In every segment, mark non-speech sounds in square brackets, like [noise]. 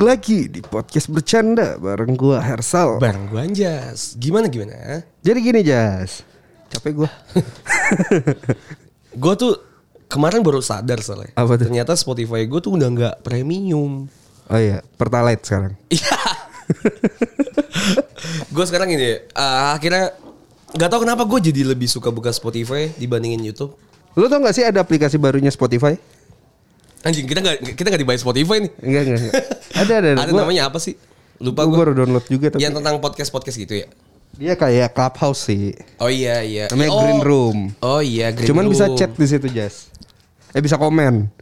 Balik lagi di podcast bercanda bareng gua Hersal. Bareng gua Anjas. Gimana gimana? Jadi gini Jas, capek gua. [laughs] Gue tuh kemarin baru sadar soalnya. Apa tuh? Ternyata Spotify gue tuh udah nggak premium. Oh iya, pertalite sekarang. [laughs] Iya. gue sekarang ini uh, akhirnya nggak tahu kenapa gue jadi lebih suka buka Spotify dibandingin YouTube. Lu tau gak sih ada aplikasi barunya Spotify? Anjing kita nggak kita nggak dibayar Spotify nih. Enggak enggak. ada ada. Ada Gua- namanya apa sih? Lupa gue. baru download juga tapi Yang tentang podcast podcast gitu ya. dia kayak clubhouse sih. Oh iya iya. Namanya oh. Green Room. Oh iya Green Cuman Room. bisa chat di situ Jas. Eh bisa komen.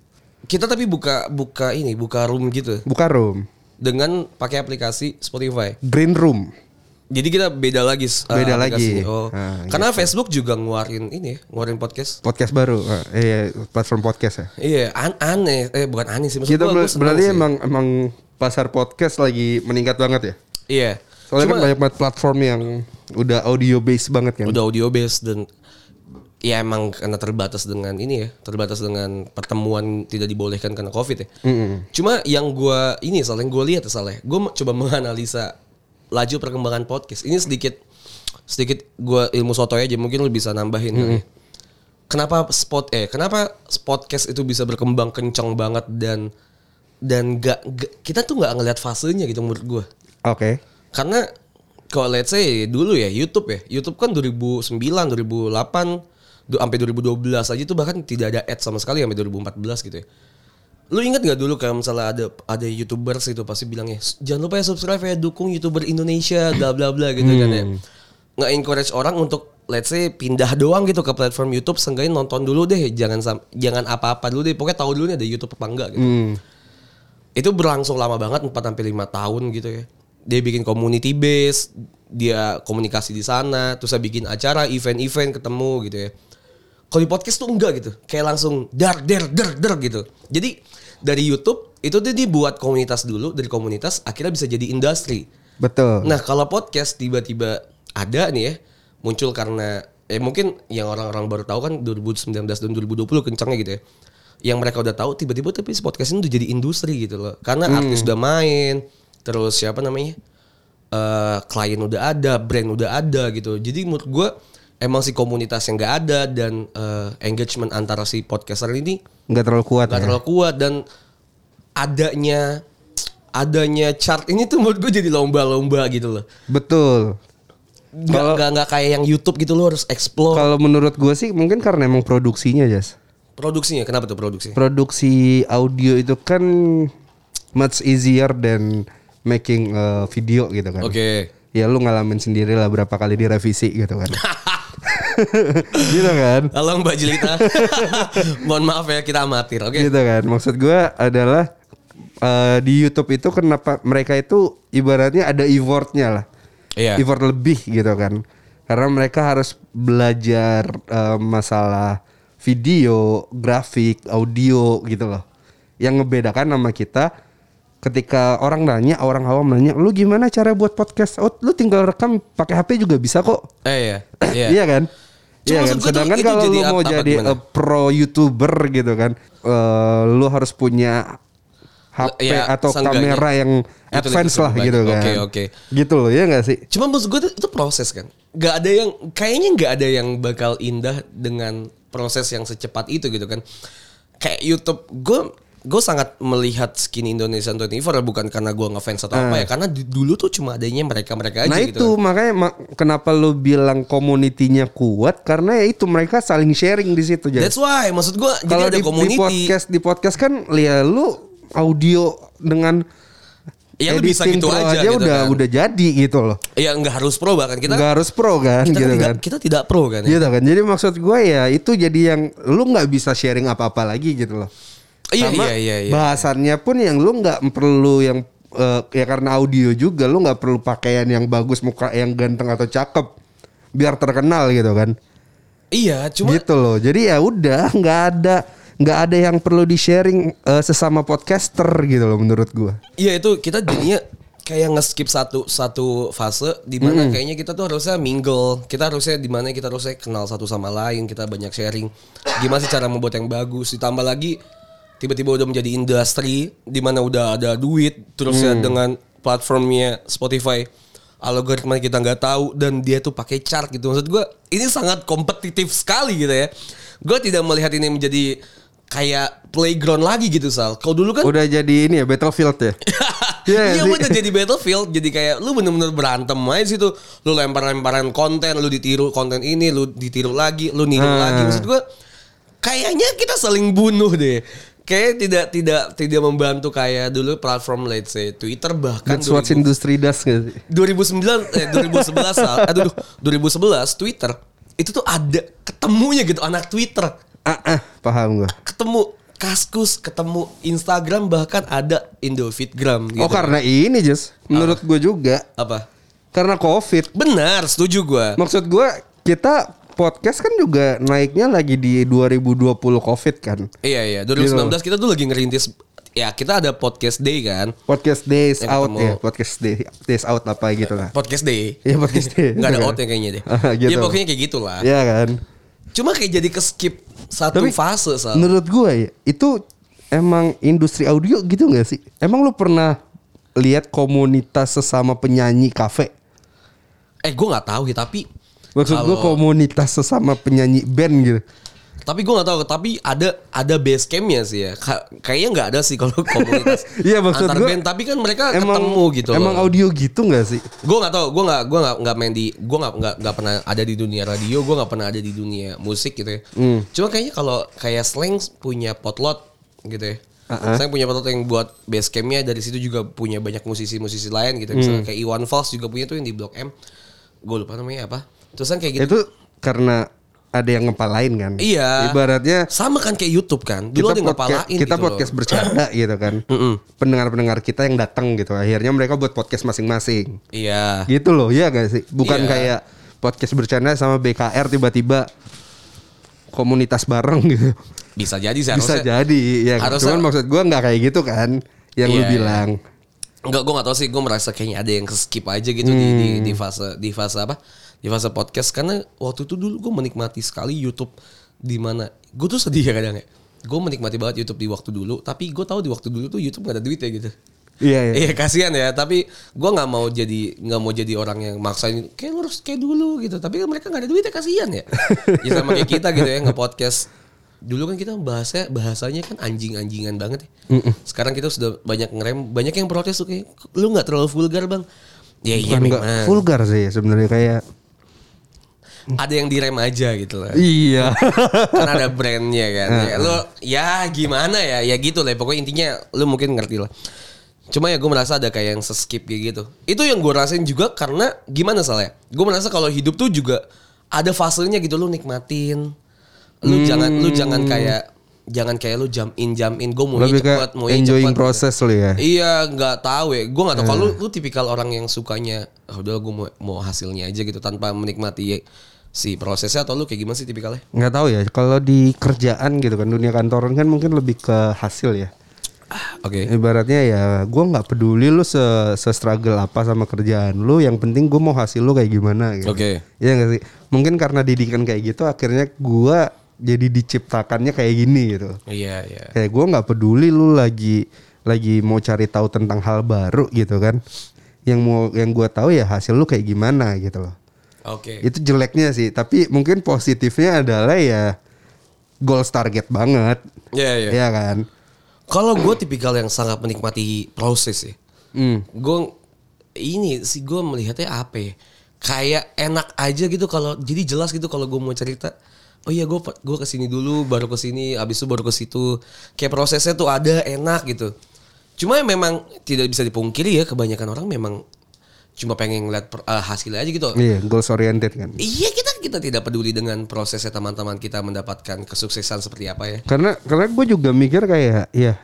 Kita tapi buka buka ini buka room gitu Buka room. dengan pakai aplikasi Spotify. Green Room. Jadi kita beda lagi. uh, Beda aplikasinya. lagi. Oh. Ah, Karena Facebook juga ngeluarin ini ya, ngeluarin podcast. Podcast baru. Ah, Iya, platform podcast ya. Iya, an aneh. Eh bukan aneh sih. Maksud Kita gua, ber- gua berarti sih. emang emang pasar podcast lagi meningkat banget ya. Iya. Soalnya Cuma kan banyak banget platform yang udah audio based banget kan. udah audio based dan ya emang karena terbatas dengan ini ya, terbatas dengan pertemuan tidak dibolehkan karena Covid ya. Cuma yang gua ini soalnya yang gue lihat ya soalnya, gue coba [laughs] menganalisa laju perkembangan podcast. Ini sedikit sedikit gua ilmu sotoy aja mungkin lu bisa nambahin kali ya. Kenapa spot eh kenapa podcast itu bisa berkembang kencang banget dan dan gak, gak- kita tuh nggak ngelihat fasenya gitu menurut gua. Oke. Karena kalau let's say dulu ya YouTube ya, YouTube kan 2009, 2008, du- sampai 2012 aja tuh bahkan tidak ada ads sama sekali sampai 2014 gitu ya. Lu inget gak dulu kalau misalnya ada ada youtubers itu pasti bilangnya jangan lupa ya subscribe ya dukung youtuber Indonesia bla bla bla gitu kan ya. Nggak encourage orang untuk let's say pindah doang gitu ke platform YouTube seenggaknya nonton dulu deh jangan jangan apa-apa dulu deh pokoknya tahu dulu nih ada YouTube apa enggak gitu Hmm. itu berlangsung lama banget 4 sampai 5 tahun gitu ya. Dia bikin community base, dia komunikasi di sana, terus dia bikin acara, event-event ketemu gitu ya. Kalau di podcast tuh enggak gitu. Kayak langsung dar der der der gitu. Jadi dari YouTube itu dia dibuat komunitas dulu, dari komunitas akhirnya bisa jadi industri. Betul. Nah, kalau podcast tiba-tiba ada nih ya, muncul karena eh mungkin yang orang-orang baru tahu kan 2019 dan 2020 kencangnya gitu ya. Yang mereka udah tahu tiba-tiba tapi podcast ini udah jadi industri gitu loh. Karena artis udah main, terus siapa namanya? eh klien udah ada, brand udah ada gitu. Jadi menurut gue emang si komunitas yang nggak ada dan eh, engagement antara si podcaster ini Nggak terlalu kuat nggak ya. terlalu kuat dan adanya adanya chart ini tuh menurut gue jadi lomba-lomba gitu loh. Betul. Nggak nggak nggak kayak yang YouTube gitu lo harus explore Kalau menurut gue sih mungkin karena emang produksinya Jas. produksinya. Kenapa tuh produksi? Produksi audio itu kan much easier than making a video gitu kan. Oke. Ya lu ngalamin sendiri lah berapa kali direvisi gitu kan. [laughs] [laughs] gitu kan. Halo Mbak Jelita. [laughs] Mohon maaf ya kita amatir. Oke. Gitu kan. Maksud gue adalah eh, di YouTube itu kenapa mereka itu ibaratnya ada effortnya lah. Iya. Effort lebih gitu kan. Karena mereka harus belajar eh, masalah video, grafik, audio gitu loh. Yang ngebedakan sama kita ketika orang nanya, orang awam nanya, "Lu gimana cara buat podcast?" Oh, lu tinggal rekam pakai HP juga bisa kok. Eh iya. [coughs] Iya. Iya kan? Cuma Iya maksud kan. Sedangkan kalau lu mau apa jadi pro youtuber gitu kan, eh, lu harus punya HP Ya, atau kamera yang advance lah gitu kan. Oke, oke. Gitu loh ya nggak sih? Cuma maksud gue itu proses kan. Gak ada yang kayaknya nggak ada yang bakal indah dengan proses yang secepat itu gitu kan. Kayak YouTube gue gue sangat melihat skin Indonesian 24 ya, bukan karena gue ngefans atau apa ya karena di- dulu tuh cuma adanya mereka mereka aja Nah gitu itu kan. makanya ma- kenapa lu bilang komunitinya kuat karena ya itu mereka saling sharing di situ jadi. That's why maksud gue jadi Kalau ada di, di community podcast di podcast kan ya lu audio dengan Ya, lu bisa gitu pro aja gitu udah kan. udah jadi gitu loh. ya nggak harus pro bahkan kita Nggak harus pro kan kita, gitu tidak, kan. kita tidak pro kan ya. Gitu kan. Jadi maksud gue ya itu jadi yang lu nggak bisa sharing apa-apa lagi gitu loh. Iya, Sama iya, iya, iya. Bahasannya pun yang lu nggak perlu yang eh, ya karena audio juga lu nggak perlu pakaian yang bagus muka yang ganteng atau cakep. biar terkenal gitu kan. Iya, cuma gitu loh. Jadi ya udah [laughs] nggak ada nggak ada yang perlu di sharing eh, sesama podcaster gitu loh menurut gua. Iya itu kita jadinya kayak nge-skip satu satu fase di mana Hmm. kayaknya kita tuh harusnya mingle. Kita harusnya di mana kita harusnya kenal satu sama lain, kita banyak sharing. Gimana sih cara membuat yang bagus? Ditambah lagi tiba-tiba udah menjadi industri di mana udah ada duit terus ya Hmm. dengan platformnya Spotify algoritma kita nggak tahu dan dia tuh pakai chart gitu maksud gua ini sangat kompetitif sekali gitu ya gue tidak melihat ini menjadi kayak playground lagi gitu sal kalau dulu kan Udah jadi ini ya Battlefield ya. [laughs] Iya sih. udah jadi battlefield Jadi kayak lu bener-bener berantem aja situ Lu lempar-lemparan konten Lu ditiru konten ini Lu ditiru lagi Lu niru Ah. lagi Maksud gue Kayaknya kita saling bunuh deh Kayak tidak tidak tidak membantu kayak dulu platform let's say Twitter bahkan That's what 2000 industry does gak sih? 2009 eh 2011 Sal. aduh 2011 Twitter itu tuh ada ketemunya gitu anak Twitter Ah, ah paham gua. ketemu Kaskus ketemu Instagram bahkan ada Indofitgram gitu. Oh karena ini Jess, menurut gue juga apa? karena covid. Benar, setuju gua. Maksud gue kita podcast kan juga naiknya lagi di 2020 covid kan. Iya iya, Gitu. 2019 kita tuh lagi ngerintis ya kita ada podcast day kan. Podcast days Yang out ketemu. ya, podcast day, days out apa gitu lah. Podcast day. Iya podcast day. Nggak ada Gitu out kan. kayaknya deh. [laughs] Ah, gitu. Ya pokoknya kayak gitulah. Iya kan. Cuma kayak jadi ke skip satu Tapi fase Sal. menurut gue ya itu emang industri audio gitu gak sih? Emang lu pernah lihat komunitas sesama penyanyi kafe? Eh gue nggak tahu ya tapi Maksud gue komunitas sesama penyanyi band gitu. tapi gue nggak tahu tapi ada ada base campnya sih ya. Ka- kayaknya nggak ada sih kalau [laughs] komunitas Iya, maksud antar gua, band. Tapi kan mereka Emang ketemu gitu. Emang loh. audio gitu gak sih? gue nggak tahu gue nggak gue nggak nggak main di gue nggak nggak nggak pernah ada di dunia radio gue nggak pernah ada di dunia musik gitu ya Hmm. cuma kayaknya kalau kayak slang punya potlot gitu ya Uh-uh. saya punya potlot yang buat base campnya dari situ juga punya banyak musisi-musisi lain gitu Hmm. misalnya kayak Iwan Fals juga punya tuh yang di Blok M gue lupa namanya apa terus kan kayak gitu Itu karena ada yang ngepalain kan? Iya. Ibaratnya sama kan kayak YouTube kan dulu ada yang podcast, ngepalain kita gitu podcast loh. bercanda [laughs] gitu kan. Pendengar-pendengar kita yang datang gitu. Akhirnya mereka buat podcast masing-masing. iya Gitu loh, iya gak sih? Bukan Iya. kayak podcast bercanda sama BKR tiba-tiba komunitas bareng gitu. bisa jadi sih Bisa jadi, ya. harusnya- Cuman maksud gua nggak kayak gitu kan? Yang lu Iya, iya. bilang. Enggak, gue gak tau sih. Gue merasa kayaknya ada yang skip aja gitu di, di di fase di fase apa? Di fase podcast karena waktu itu dulu gue menikmati sekali YouTube di mana gue tuh sedih ya kadang ya. Gue menikmati banget YouTube di waktu dulu, tapi gue tahu di waktu dulu tuh YouTube gak ada duit ya gitu. Iya, iya. Iya kasihan ya, tapi gue nggak mau jadi nggak mau jadi orang yang maksain kayak harus kayak dulu gitu. Tapi mereka nggak ada duitnya kasihan ya. [laughs] ya sama kayak kita gitu ya nge-podcast. Dulu kan kita bahasa bahasanya kan anjing-anjingan banget ya. Sekarang kita sudah banyak ngerem, banyak yang protes tuh kayak lu nggak terlalu vulgar bang. Ya iya Bukan memang. vulgar sih sebenarnya kayak Ada yang direm aja gitu lah. iya. kan ada brandnya kan. Ya, lu ya gimana ya, ya gitu lah. Pokoknya intinya lu mungkin ngerti lah. Cuma ya gue merasa ada kayak yang skip kayak gitu. Itu yang gue rasain juga karena gimana soalnya? Gue merasa kalau hidup tuh juga ada fasenya gitu lu nikmatin. Lu jangan lu jangan kayak jangan kayak lu jump in jump in gue mau cepet mau enjoying cepet. proses lu ya. Iya nggak tahu ya. Gue nggak tahu kalau lu, lu tipikal orang yang sukanya oh, udah gue mau mau hasilnya aja gitu tanpa menikmati si prosesnya atau lu kayak gimana sih tipikalnya? nggak tahu ya kalau di kerjaan gitu kan dunia kantoran kan mungkin lebih ke hasil ya Oke. ibaratnya ya gue nggak peduli lu se, se struggle apa sama kerjaan lu yang penting gue mau hasil lu kayak gimana gitu Oke. Iya nggak sih mungkin karena didikan kayak gitu akhirnya gue jadi diciptakannya kayak gini gitu Iya iya. kayak gue nggak peduli lu lagi lagi mau cari tahu tentang hal baru gitu kan yang mau yang gue tahu ya hasil lu kayak gimana gitu loh Oke. itu jeleknya sih tapi mungkin positifnya adalah ya goals target banget Iya iya. Iya kan Kalau gue tipikal yang sangat menikmati proses ya. Hmm. Gue ini sih gue melihatnya apa ya? Kayak enak aja gitu kalau jadi jelas gitu kalau gue mau cerita. Oh iya gue gue ke sini dulu baru ke sini abis itu baru ke situ. Kayak prosesnya tuh ada enak gitu. Cuma memang tidak bisa dipungkiri ya kebanyakan orang memang cuma pengen ngeliat per- eh, hasilnya aja gitu. iya goals oriented kan Iya kita kita tidak peduli dengan prosesnya teman-teman kita mendapatkan kesuksesan seperti apa ya. karena karena gue juga mikir kayak ya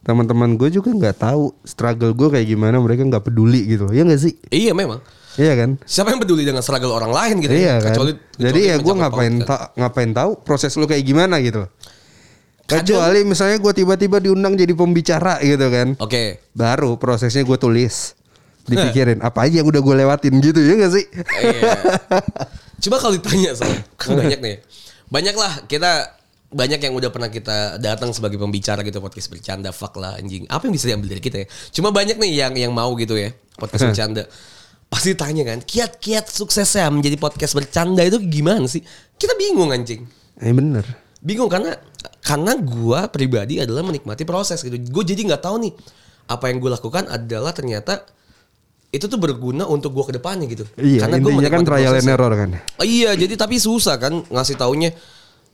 teman-teman gue juga nggak tahu struggle gue kayak gimana mereka nggak peduli gitu ya nggak sih Iya memang. Iya kan? Siapa yang peduli dengan struggle orang lain gitu? Iya kan. Kecuali, Jadi kecuali ya gue ngapain kan. ta- ngapain tahu proses lu kayak gimana gitu. Kecuali misalnya gue tiba-tiba diundang jadi pembicara gitu kan. Oke. Baru prosesnya gue tulis. Dipikirin apa aja yang udah gue lewatin gitu ya gak sih? Iya. [laughs] Coba kalau ditanya kan banyak nih. Banyak lah kita banyak yang udah pernah kita datang sebagai pembicara gitu podcast bercanda fuck lah anjing. Apa yang bisa diambil dari kita ya? Cuma banyak nih yang yang mau gitu ya podcast bercanda. Pasti tanya kan, kiat-kiat suksesnya menjadi podcast bercanda itu gimana sih? Kita bingung anjing. Eh bener. Bingung karena karena gua pribadi adalah menikmati proses gitu. Gue jadi nggak tahu nih apa yang gue lakukan adalah ternyata itu tuh berguna untuk gua ke depannya gitu. Iya Karena gua intinya kan trial and error kan. Oh, iya, jadi tapi susah kan ngasih taunya.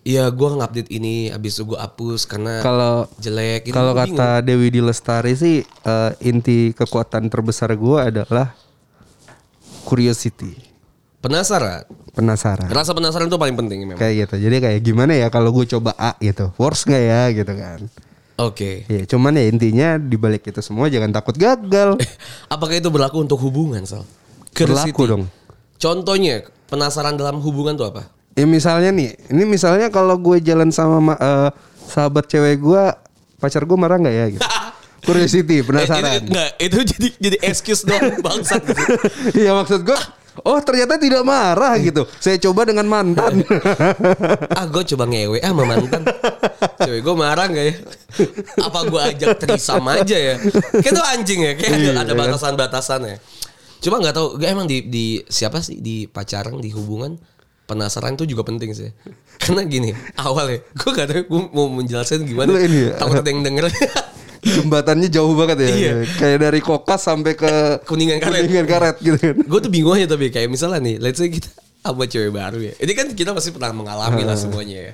Iya, gua ngupdate ini habis itu gua hapus karena Kalau jelek gitu. kalau Gua bingung. kata Dewi di Lestari sih eh, inti kekuatan terbesar gue adalah curiosity, penasaran. penasaran. Rasa penasaran itu paling penting memang. Kayak gitu. Jadi kayak gimana ya kalau gue coba A gitu, works nggak ya gitu kan? Oke. Ya cuman ya intinya di balik itu semua jangan takut gagal. [laughs] Apakah itu berlaku untuk hubungan, Sal? Berlaku Curiosity. dong. Contohnya, penasaran dalam hubungan tuh apa? Ya misalnya nih, ini misalnya kalau gue jalan sama ma- eh, sahabat cewek gue, pacar gue marah nggak ya? Gitu. [laughs] Curiosity, Eh, itu, penasaran. enggak, itu jadi jadi excuse doang bangsat. [laughs] Iya maksud gue, oh ternyata tidak marah gitu. Saya coba dengan mantan. [laughs] ah gue coba ngewe ah sama mantan. Cewek gue marah gak ya? Apa gue ajak trisam aja ya? Kayak itu anjing ya kayak ada, Iya, ada kan? batasan-batasannya cuma nggak tahu gue emang di, di siapa sih? Di pacaran di hubungan penasaran itu juga penting sih. Karena gini awal ya gue gak tahu gue mau menjelaskan gimana. Ya? takut ada yang denger [laughs] Jembatannya jauh banget ya. Iya. Kayak dari kokas sampai ke Kuningan karet. Kuningan karet gitu kan. gue tuh bingung aja tapi kayak misalnya nih let's say kita sama cewek baru ya ini kan kita pasti pernah mengalami lah semuanya ya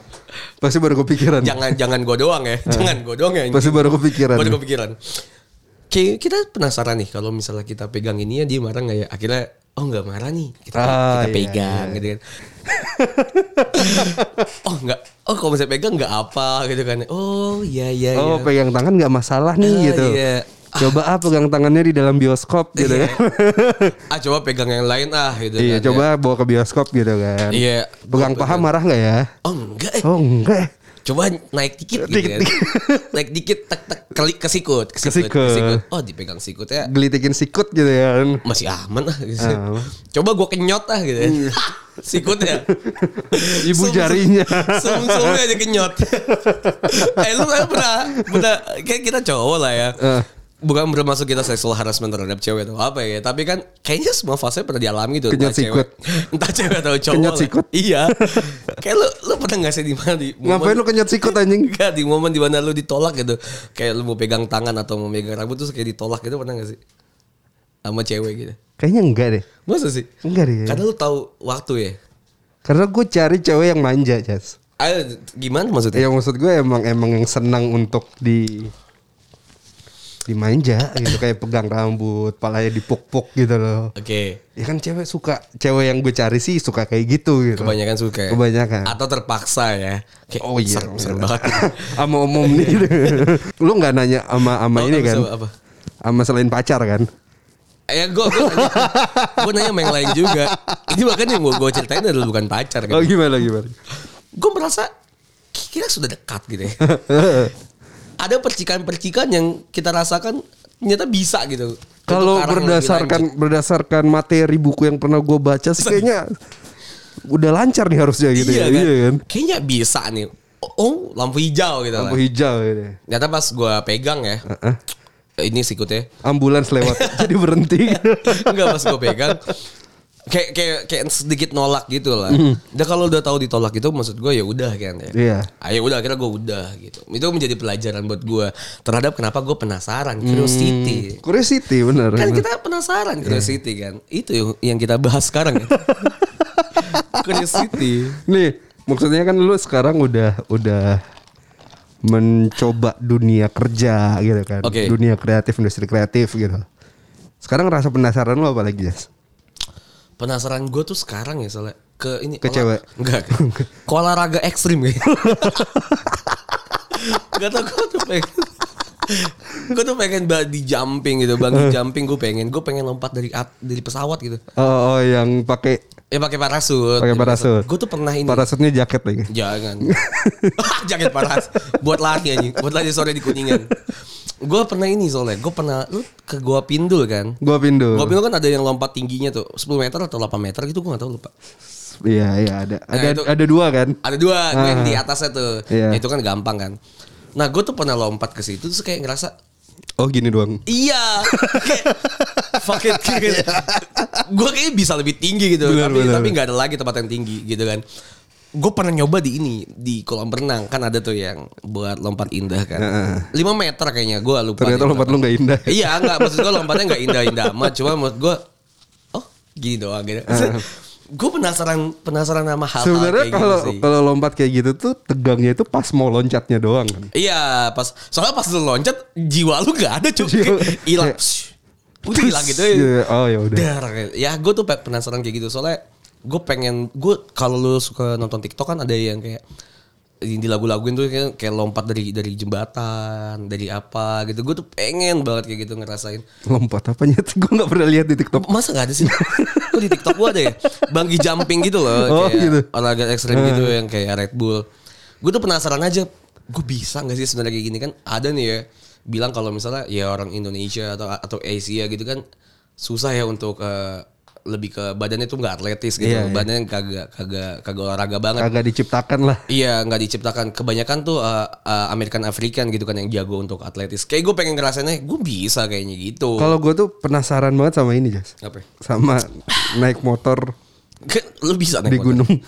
Pasti baru kepikiran. jangan jangan gue doang ya jangan gue doang ya Pasti baru kepikiran. baru kepikiran kayak kita penasaran nih kalau misalnya kita pegang ini ya dia marah nggak ya akhirnya oh nggak marah nih kita Ah, kita iya, pegang gitu kan [laughs] oh nggak oh kalau misalnya pegang nggak apa gitu kan oh iya iya Oh iya. pegang tangan nggak masalah nih Ah, gitu. iya. Coba ah pegang tangannya di dalam bioskop [laughs] gitu Iya. kan. ah coba pegang yang lain ah gitu Iya kan, coba bawa ke bioskop gitu kan. Iya. Pegang paha marah nggak ya? oh enggak eh Oh enggak. Coba naik dikit gitu Dikit, kan. dikit. [laughs] naik dikit tak tak kali kesikut kesikut, Kesikut. kesikut. oh dipegang sikut ya Gelitikin sikut gitu ya kan. masih aman lah gitu. Aman. Coba gue kenyot lah gitu. Iya. [laughs] Sikutnya. [laughs] Ibu Sum- jarinya. Sum-sumnya aja kenyot. eh lu kan pernah, pernah kayak kita cowok lah ya. Eh. Bukan bermaksud kita sexual harassment terhadap cewek atau apa ya. Tapi kan kayaknya semua fase pernah dialami tuh. Kenyot entah cewek- [laughs] Entah cewek atau cowok Kenyot lah. sikut. Iya. Kayak lu, lu pernah gak sih di mana di Ngapain lu kenyot sikut anjing? Enggak di momen di mana lu ditolak gitu Kayak lu mau pegang tangan atau mau pegang rambut terus kayak ditolak gitu pernah gak sih? Sama cewek gitu Kayaknya enggak deh. Masa sih? Enggak deh. Karena lu tahu waktu ya. Karena gue cari cewek yang manja, Jas. Ayo gimana maksudnya? Ya maksud gue emang emang yang senang untuk di dimanja gitu kayak pegang rambut, palanya dipuk-puk gitu loh. Oke. Ya kan cewek suka, cewek yang gue cari sih suka kayak gitu gitu. Kebanyakan suka. ya? Kebanyakan. Atau terpaksa ya. Kayak, Oh iya, serem, serem banget. [laughs] sama umum nih. gitu. [laughs] Lu nggak nanya sama sama Oh, ini kan? apa? Sama selain pacar kan? Eh gue gue nanya, gue nanya sama yang lain juga. Ini bahkan yang gue gue ceritain adalah bukan pacar kan. Oh gimana gimana? Gue merasa kita sudah dekat gitu ya. [laughs] Ada percikan-percikan yang kita rasakan ternyata bisa gitu. Kalau berdasarkan berdasarkan materi buku yang pernah gue baca sih kayaknya udah lancar nih harusnya gitu iya, ya. kan? Iya kan? Kayaknya bisa nih. Oh, lampu hijau gitu Lampu lah. hijau gitu. Ternyata pas gue pegang ya. Heeh. Ini sikutnya. Ambulans lewat [laughs] jadi berhenti. Enggak pas gue pegang kayak kayak kayak sedikit nolak gitu lah. Dan kalau udah tahu ditolak itu maksud gue ya udah kan ya. Iya. Ayo udah akhirnya gue udah gitu. Itu menjadi pelajaran buat gue terhadap kenapa gue penasaran curiosity. Curiosity bener. Kan bener. kita penasaran curiosity kan. Itu yang- kita bahas sekarang ya. [laughs] curiosity. Nih, maksudnya kan lu sekarang udah udah mencoba dunia kerja gitu kan. Oke. Dunia kreatif, industri kreatif gitu. Sekarang rasa penasaran lu apa lagi, Jas? Penasaran gue tuh sekarang ya soalnya ke ini Ke cewek? enggak [laughs] ke olahraga ekstrim [laughs] kayak Gak tau gue tuh pengen gue tuh pengen di jumping gitu, bangkit jumping gue pengen, gue pengen lompat dari at, dari pesawat gitu. Oh, oh yang pakai Ya pakai parasut. pakai parasut. Gue tuh pernah ini. Parasutnya jaket lagi. Jangan. [laughs] Jaket paras. Buat lari anjing. Buat lari sore di Kuningan. Gue pernah ini soalnya. Gue pernah lu ke Gua Pindul kan. Gua pindu. Gua Pindul kan ada yang lompat tingginya tuh 10 meter atau 8 meter gitu gue gak tahu lupa. Iya, iya ada. Ada Nah, itu- ada dua kan? Ada dua gue yang Ah. di atasnya tuh. Iya. Itu kan gampang kan. Nah gue tuh pernah lompat ke situ terus kayak ngerasa Oh, gini doang. Iya. Kayak, Fuck it. gue kayaknya bisa lebih tinggi gitu. Benar, tapi benar. tapi nggak ada lagi tempat yang tinggi gitu kan. Gue pernah nyoba di ini di kolam renang kan ada tuh yang buat lompat indah kan. 5 meter kayaknya gue lupa. Ternyata lompat lu nggak indah. Iya enggak maksud gue lompatnya nggak indah-indah amat. Cuma menurut gue oh gini doang gitu. Gue penasaran penasaran sama hal-hal Sebenarnya kayak kalau gitu sih. kalau lompat kayak gitu tuh tegangnya itu pas mau loncatnya doang kan. Iya, pas soalnya pas lu loncat jiwa lu gak ada cuy. [laughs] Hilang. Udah hilang gitu. Iya, Oh ya udah. Ya gue tuh pe- penasaran kayak gitu soalnya gue pengen gue kalau lu suka nonton TikTok kan ada yang kayak di lagu-laguin tuh kayak, kayak lompat dari dari jembatan, dari apa gitu. Gue tuh pengen banget kayak gitu ngerasain. Lompat apanya tuh gue nggak pernah lihat di TikTok. Masa gak ada sih? Kok di TikTok gue ada ya? Banggi jumping gitu loh. Oh, kayak gitu. Olahraga ekstrim gitu yang kayak Red Bull. Gue tuh penasaran aja. Gue bisa gak sih sebenarnya kayak gini kan? Ada nih ya. Bilang kalau misalnya ya orang Indonesia atau atau Asia gitu kan. Susah ya untuk eh, lebih ke badannya tuh nggak atletis gitu. Iya, iya. Badannya kagak kagak kagak olahraga banget. Kagak diciptakan lah. Iya nggak diciptakan kebanyakan tuh uh, uh, American African gitu kan yang jago untuk atletis. Kayak gue pengen ngerasainnya gue bisa kayaknya gitu. Kalau gue tuh penasaran banget sama ini Jas. apa? Sama naik motor lu bisa naik di motor. gunung. [laughs]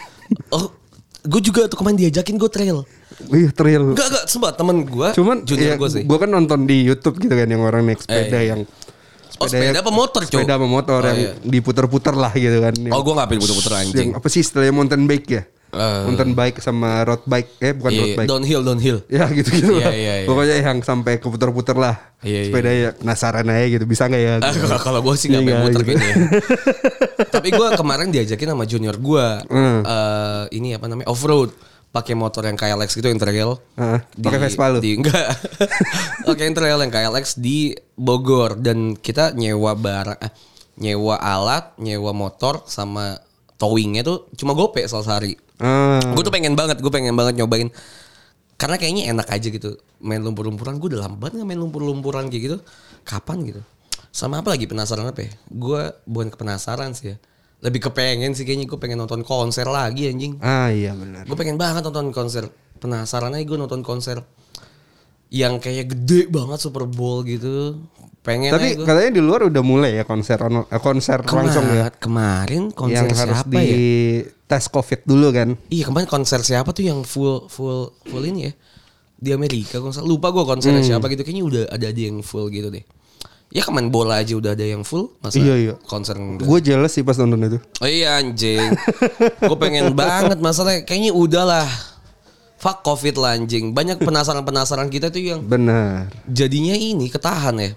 Oh, gue juga tuh kemarin diajakin gue trail. Wih trail. Enggak, enggak, sempat temen gue, Cuman junior ya, gue sih. gue kan nonton di YouTube gitu kan yang orang naik sepeda Eh, iya. Yang oh, sepeda apa motor, Cok? sepeda sama motor Oh, yang iya. diputer-puter lah gitu kan. Yang- Oh, gue ngapain puter-puter anjing. yang apa sih istilahnya mountain bike ya? Eh. mountain bike sama road bike eh bukan Iya, road iya, bike. downhill, downhill. Ya gitu-gitu Iya, lah. iya, iya. Pokoknya yang sampai keputer-puter lah. Iya, iya. Sepeda ya penasaran aja gitu. Bisa nggak ya? Ah, gitu. kalau- kalau gue sih nggak Iya, pengen muter gitu. kayaknya. [laughs] Tapi gue kemarin diajakin sama junior gue, Hmm. eh, ini apa namanya off road, pakai motor yang KLX gitu yang trail. Heeh, Di- pakai Vespa lu? Di, enggak. [laughs] Pakai yang trail yang KLX di Bogor dan kita nyewa barang, eh, nyewa alat, nyewa motor sama towingnya tuh cuma gope sehari. Ah, Gue tuh pengen banget, gue pengen banget nyobain. Karena kayaknya enak aja gitu. Main lumpur-lumpuran, gue udah lama banget gak main lumpur-lumpuran kayak gitu. Kapan gitu? Sama apa lagi penasaran apa ya? Gue bukan kepenasaran sih ya. Lebih kepengen sih kayaknya gue pengen nonton konser lagi anjing. ah iya benar. Gue pengen banget nonton konser. Penasaran aja gue nonton konser. Yang kayak gede banget Super Bowl gitu. Pengen Tapi katanya di luar udah mulai ya konser eh, konser langsung ya. Kemar- Kemarin konser yang harus siapa di ya? tes covid dulu kan. Iya kemarin konser siapa tuh yang full full full ini ya di Amerika konser lupa gue konsernya Hmm. siapa gitu kayaknya udah ada ada yang full gitu deh. Ya kemarin bola aja udah ada yang full masa Iya, iya. konser enggak. Gue jealous sih pas nonton itu. Oh iya anjing. gue pengen banget masalahnya kayaknya udahlah. Fuck covid lah anjing. Banyak penasaran-penasaran kita tuh yang Benar. jadinya ini ketahan ya.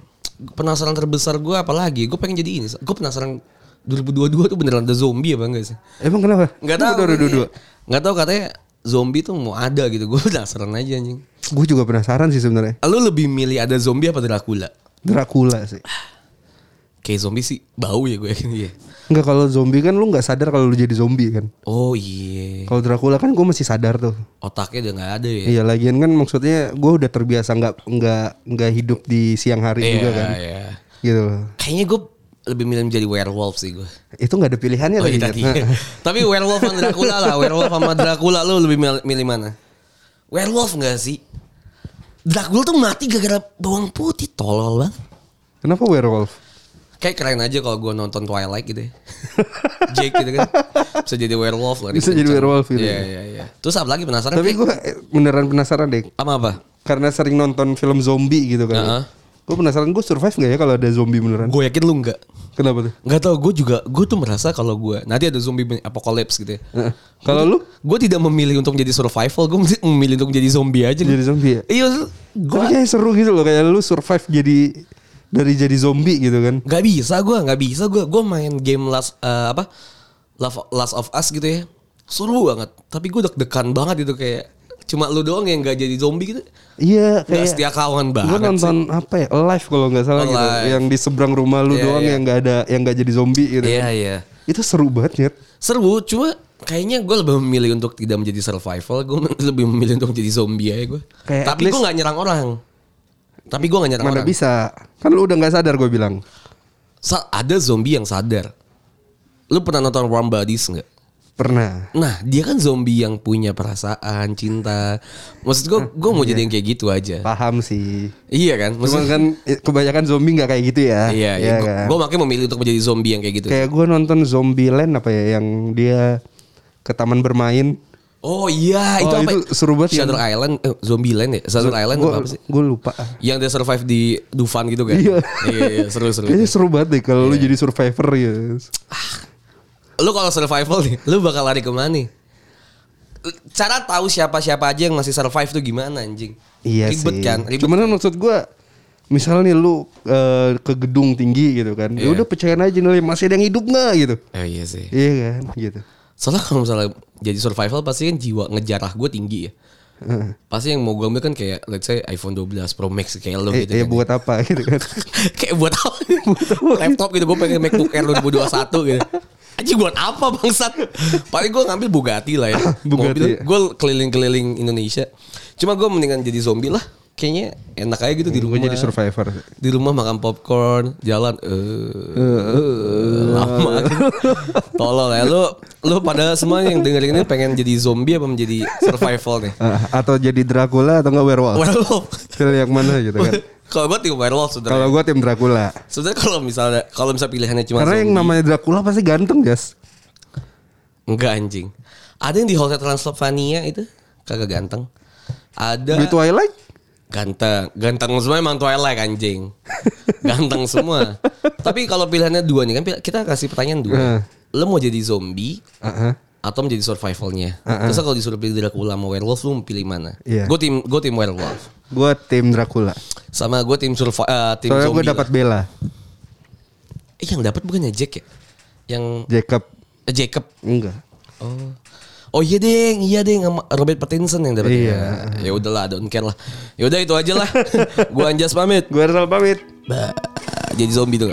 Penasaran terbesar gue apalagi gue pengen jadi ini. Gue penasaran 2022 tuh beneran ada zombie apa enggak sih? Emang kenapa? Nggak tahu. Udah dua dua. Nggak tahu katanya zombie tuh mau ada gitu. Gue penasaran aja anjing. Gue juga penasaran sih sebenarnya. Lu lebih milih ada zombie apa Dracula? Dracula sih. Kayak zombie sih bau ya gue [laughs] yakin ya. Enggak kalau zombie kan lu nggak sadar kalau lu jadi zombie kan. Oh iya. Kalau Dracula kan gue masih sadar tuh. Otaknya udah nggak ada ya. Iya lagian kan maksudnya gue udah terbiasa nggak nggak nggak hidup di siang hari juga kan. iya. Gitu. Kayaknya gue lebih milih menjadi werewolf sih gue. Itu nggak ada pilihannya Oh lagi. iya kan? tadi. [laughs] Tapi werewolf sama Dracula lah. Werewolf sama Dracula lu lebih milih, milih mana? Werewolf nggak sih? Dracula tuh mati gara-gara bawang putih tolol banget. Kenapa werewolf? Kayak keren aja kalau gue nonton Twilight gitu ya. [laughs] Jake gitu kan. Bisa jadi werewolf lah. Bisa jadi werewolf gitu. Iya iya iya. Terus apa lagi penasaran? Tapi gue beneran penasaran deh. Sama apa? Karena sering nonton film zombie gitu kan. Gue penasaran gue survive gak ya kalau ada zombie beneran? Gue yakin lu enggak. Kenapa tuh? Nggak tau gue juga gue tuh merasa kalau gue nanti ada zombie apocalypse gitu ya. Heeh. Kalau lu Gue tidak memilih untuk jadi survival, gue memilih untuk jadi zombie aja. jadi zombie ya? Iya, gue Tapi kayak seru gitu loh kayak lu survive jadi dari jadi zombie gitu kan. nggak bisa gue nggak bisa gue gue main game last eh, apa Last, Last of Us gitu ya seru banget tapi gue deg-degan banget itu kayak cuma lu doang yang gak jadi zombie gitu. Iya Gak kayak setia kawan gue banget sih. nonton apa ya live kalau nggak salah gitu Alive. yang di seberang rumah lu Iya, doang iya. yang nggak ada yang nggak jadi zombie gitu Iya iya. itu seru banget Nyet. Seru, cuma kayaknya gue lebih memilih untuk tidak menjadi survival. Gue [laughs] lebih memilih untuk menjadi zombie aja gue. Tapi gue gak nyerang orang. Tapi gue gak nyerang mana orang. bisa kan lu udah nggak sadar gue bilang Sa- ada zombie yang sadar. Lu pernah nonton Warm Bodies nggak? Pernah Nah, dia kan zombie yang punya perasaan, cinta. Maksud gue, gue mau jadi yang kayak gitu aja. paham sih Iya kan? Maksud, kan eh, kebanyakan zombie nggak kayak gitu ya iya, iya. Iya Gue, kan? gue makanya memilih untuk menjadi zombie yang kayak gitu. kayak gue nonton Zombieland apa ya yang dia ke taman bermain Oh iya, itu Oh, apa? itu seru banget Shutter? Island, eh, Zombie Land ya? Shutter Island gue apa, sih? gue lupa Yang dia survive di Dufan gitu kan? Iya. iya, iya, seru-seru. kayaknya seru banget deh kalau lu jadi survivor ya Lu kalau survival nih, lu bakal lari ke mana nih? Cara tahu siapa-siapa aja yang masih survive tuh gimana anjing? Iya Ribet sih. kan? Ribet. Cuman kan maksud gua misalnya nih lu eh, ke gedung tinggi gitu kan. Ya Iya. udah pecahin aja nih masih ada yang hidup nggak gitu. Oh iya sih. Iya kan gitu. Soalnya kalau misalnya jadi survival pasti kan jiwa ngejarah gue tinggi ya. Pasti yang mau gue ambil kan kayak let's say iPhone 12 Pro Max kayak lo Eh, gitu eh, kan. buat apa gitu kan. [laughs] kayak [laughs] buat apa? Laptop gitu gue pengen MacBook Air 2021 gitu. Aja buat apa bangsat? Paling gue ngambil Bugatti lah ya. [laughs] Bugatti, gue keliling-keliling Indonesia. Cuma gue mendingan jadi zombie lah. Kayaknya enak aja gitu di Gue rumah. jadi survivor. Di rumah makan popcorn, jalan eh lama. [laughs] Tolol ya lu lu pada semua yang dengerin ini pengen jadi zombie apa menjadi survival nih? Ah, [laughs] atau jadi Dracula atau enggak werewolf. Werewolf. Pilih yang mana gitu kan. Kalau gue tim werewolf Kalau sebenarnya. gua tim Dracula. Sebenarnya kalau misalnya kalau misalnya pilihannya cuma Karena yang namanya Dracula pasti ganteng, Jas. Enggak anjing. Ada yang di Hotel Transylvania itu kagak ganteng. Ada Di Twilight ganteng, ganteng semua emang Twilight anjing. [laughs] ganteng semua. Tapi kalau pilihannya dua nih kan kita kasih pertanyaan dua. Heeh. Lo mau jadi zombie Heeh. atau menjadi survivalnya? Terus kalau disuruh pilih Dracula sama werewolf lo mau pilih mana? Iya. Gue tim gue tim werewolf. Gua tim Dracula. Sama gue tim survi eh, tim Soalnya gue dapat lah. Bella, Eh yang dapat bukannya Jack ya? Yang Jacob. eh, Jacob. Enggak. Oh. Oh iya deng, iya deng sama Robert Pattinson yang dapat. Iya. Ya udahlah, don't care lah. Ya udah itu aja lah. [laughs] Gua Anjas pamit. Gue harus pamit. Bah, Jadi zombie tuh.